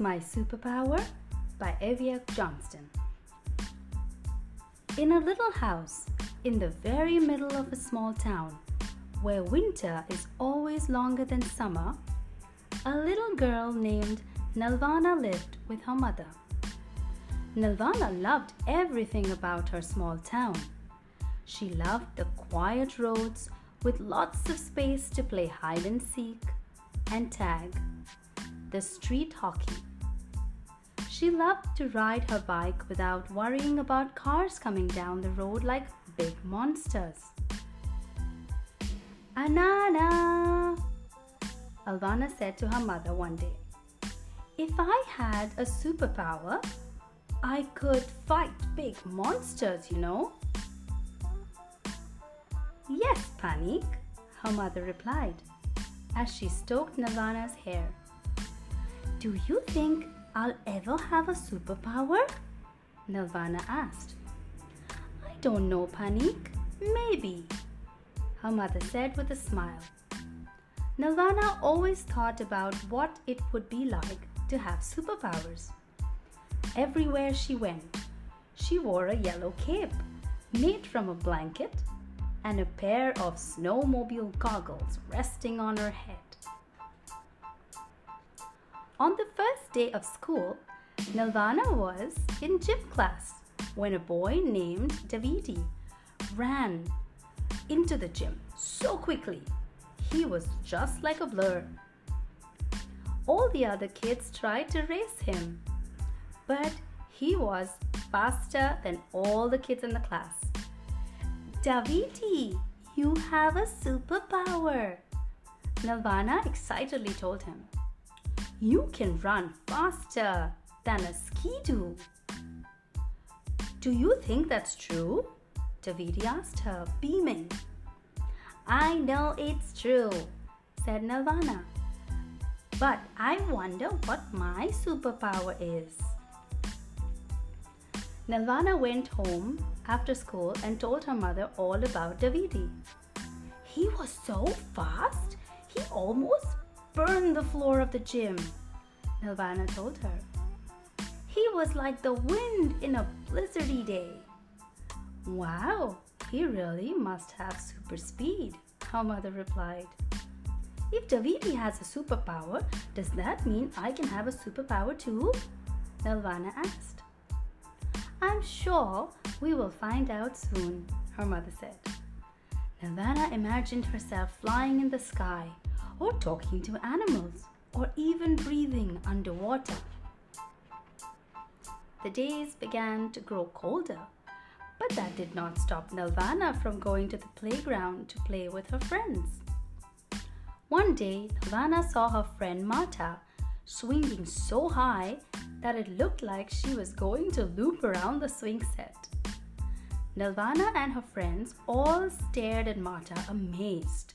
My Superpower by Evia Johnston. In a little house in the very middle of a small town, where winter is always longer than summer, a little girl named Nelvana lived with her mother. Nelvana loved everything about her small town. She loved the quiet roads with lots of space to play hide and seek and tag, the street hockey. She loved to ride her bike without worrying about cars coming down the road like big monsters. Anana, Nelvana said to her mother one day. If I had a superpower, I could fight big monsters, you know. Yes, Panik, her mother replied as she stroked Nelvana's hair. Do you think I'll ever have a superpower? Nelvana asked. I don't know, Panik. Maybe, her mother said with a smile. Nelvana always thought about what it would be like to have superpowers. Everywhere she went, she wore a yellow cape made from a blanket and a pair of snowmobile goggles resting on her head. On the first day of school, Nelvana was in gym class when a boy named Davidi ran into the gym so quickly. He was just like a blur. All the other kids tried to race him, but he was faster than all the kids in the class. Davidi, you have a superpower. Nelvana excitedly told him. You can run faster than a skidoo. Do you think that's true? Davidi asked her, beaming. I know it's true, said Nelvana. But I wonder what my superpower is. Nelvana went home after school and told her mother all about Davidi. He was so fast, he almost burned the floor of the gym, Nelvana told her. He was like the wind in a blizzardy day. Wow, he really must have super speed, her mother replied. If Davidi has a superpower, does that mean I can have a superpower too? Nelvana asked. I'm sure we will find out soon, her mother said. Nelvana imagined herself flying in the sky, or talking to animals, or even breathing underwater. The days began to grow colder, but that did not stop Nelvana from going to the playground to play with her friends. One day, Nelvana saw her friend Marta swinging so high that it looked like she was going to loop around the swing set. Nelvana and her friends all stared at Marta amazed.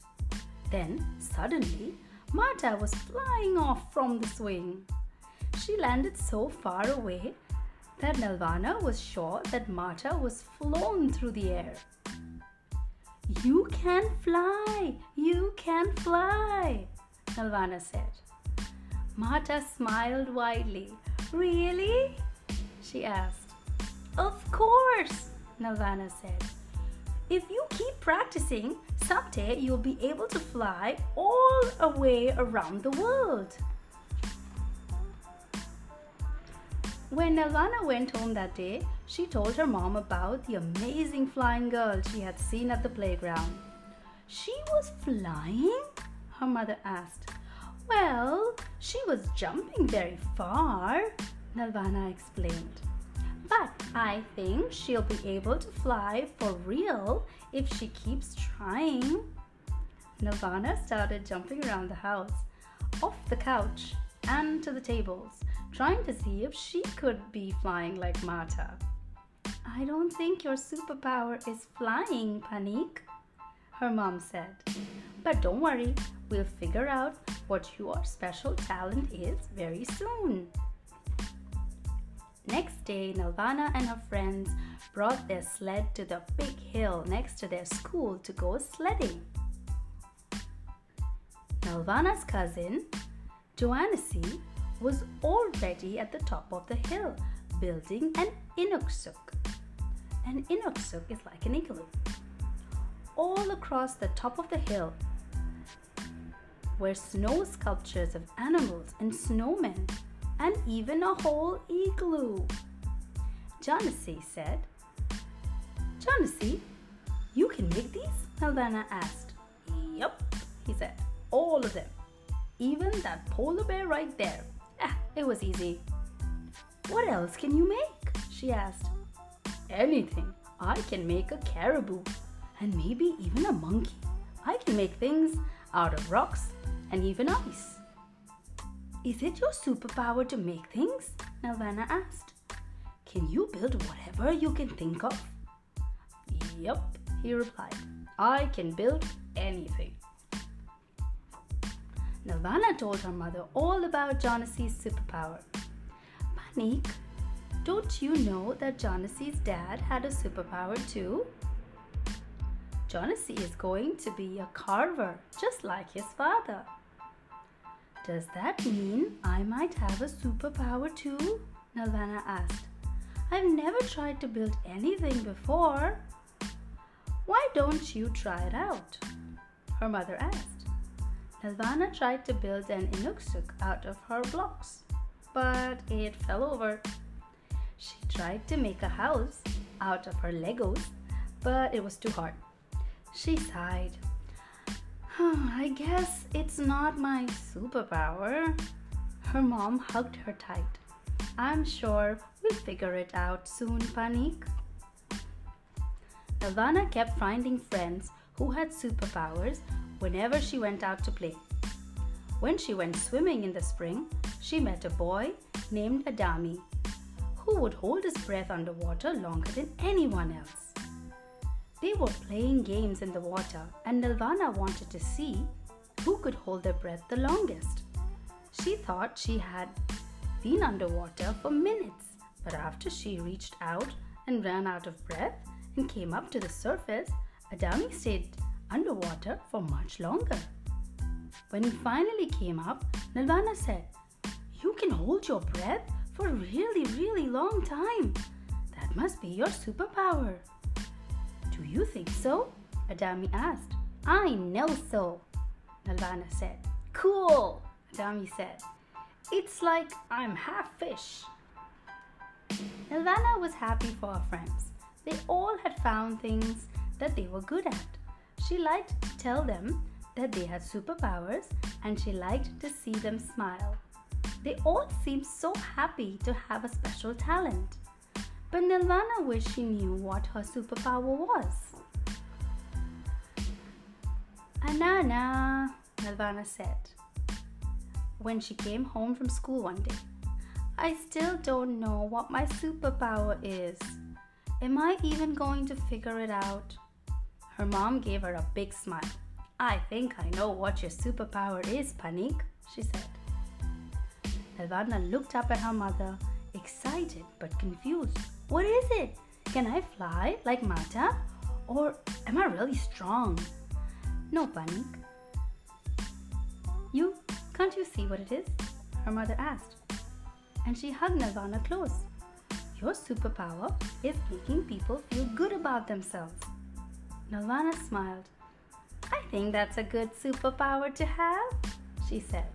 Then, suddenly, Marta was flying off from the swing. She landed so far away that Nelvana was sure that Marta was flown through the air. You can fly! You can fly! Nelvana said. Marta smiled widely. Really? She asked. Of course, Nelvana said. If you keep practicing, someday you'll be able to fly all the way around the world. When Nelvana went home that day, she told her mom about the amazing flying girl she had seen at the playground. She was flying? Her mother asked. Well, she was jumping very far, Nelvana explained. But I think she'll be able to fly for real if she keeps trying. Nelvana started jumping around the house, off the couch, and to the tables, trying to see if she could be flying like Marta. I don't think your superpower is flying, Panik, her mom said. But don't worry, we'll figure out what your special talent is very soon. Next day, Nelvana and her friends brought their sled to the big hill next to their school to go sledding. Nelvana's cousin, Joannesy, was already at the top of the hill building an inuksuk. An inuksuk is like an igloo. All across the top of the hill were snow sculptures of animals and snowmen, and even a whole igloo. Johnny said, Johnny, you can make these? Nelvana asked. Yup, he said, all of them. Even that polar bear right there. Ah, it was easy. What else can you make? she asked. Anything. I can make a caribou and maybe even a monkey. I can make things out of rocks and even ice. Is it your superpower to make things? Nelvana asked. Can you build whatever you can think of? Yup, he replied. I can build anything. Nelvana told her mother all about Jonassy's superpower. Panik, don't you know that Jonassy's dad had a superpower too? Jonassy is going to be a carver, just like his father. Does that mean I might have a superpower too? Nelvana asked. I've never tried to build anything before. Why don't you try it out? Her mother asked. Nelvana tried to build an inuksuk out of her blocks, but it fell over. She tried to make a house out of her Legos, but it was too hard. She sighed. I guess it's not my superpower. Her mom hugged her tight. I'm sure we'll figure it out soon, Panik. Nelvana kept finding friends who had superpowers whenever she went out to play. When she went swimming in the spring, she met a boy named Adami who would hold his breath underwater longer than anyone else. They were playing games in the water, and Nelvana wanted to see who could hold their breath the longest. She thought she had been underwater for minutes, but after she reached out and ran out of breath, and came up to the surface, Adami stayed underwater for much longer. When he finally came up, Nelvana said, You can hold your breath for a really, really long time. That must be your superpower. Do you think so? Adami asked. I know so, Nelvana said. Cool, Adami said. It's like I'm half fish. Nelvana was happy for her friends. They all had found things that they were good at. She liked to tell them that they had superpowers and she liked to see them smile. They all seemed so happy to have a special talent. But Nelvana wished she knew what her superpower was. Anana, Nelvana said when she came home from school one day. I still don't know what my superpower is. Am I even going to figure it out? Her mom gave her a big smile. I think I know what your superpower is, Panik, she said. Nelvana looked up at her mother, excited but confused. What is it? Can I fly like Marta? Or am I really strong? No, Panik. You can't you see what it is? Her mother asked. And she hugged Nelvana close. Your superpower is making people feel good about themselves. Nelvana smiled. I think that's a good superpower to have, she said.